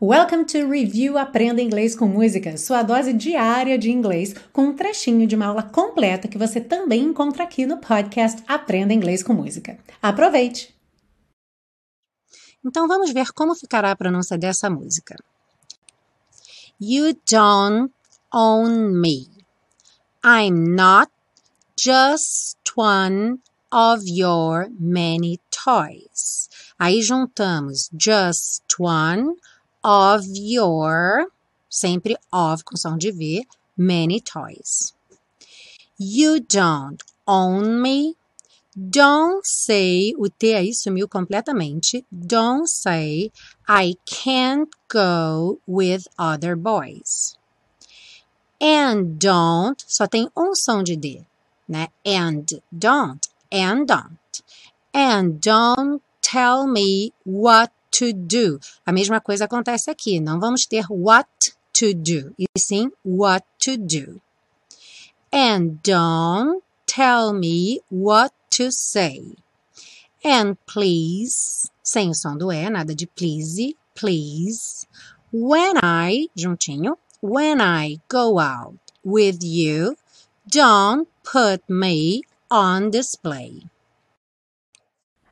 Welcome to Review Aprenda Inglês com Música, sua dose diária de inglês, com um trechinho de uma aula completa que você também encontra aqui no podcast Aprenda Inglês com Música. Aproveite! Então vamos ver como ficará a pronúncia dessa música. You don't own me. I'm not just one of your many toys. Aí juntamos just one of your, sempre of com som de V, many toys. You don't own me. Don't say, o T aí sumiu completamente. Don't say, I can't go with other boys. And don't, só tem um som de D, né? And don't, and don't. And don't tell me what to do. A mesma coisa acontece aqui. Não vamos ter what to do, e sim what to do. And don't tell me what to say. And please, sem o som do E, nada de please, please. When I, juntinho, when I go out with you, don't put me on display.